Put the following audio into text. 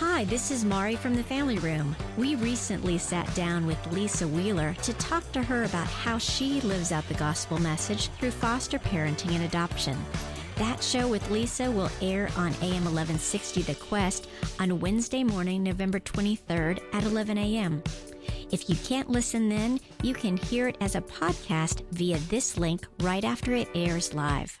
Hi, this is Mari from the Family Room. We recently sat down with Lisa Wheeler to talk to her about how she lives out the gospel message through foster parenting and adoption. That show with Lisa will air on AM 1160 The Quest on Wednesday morning, November 23rd at 11 a.m. If you can't listen then, you can hear it as a podcast via this link right after it airs live.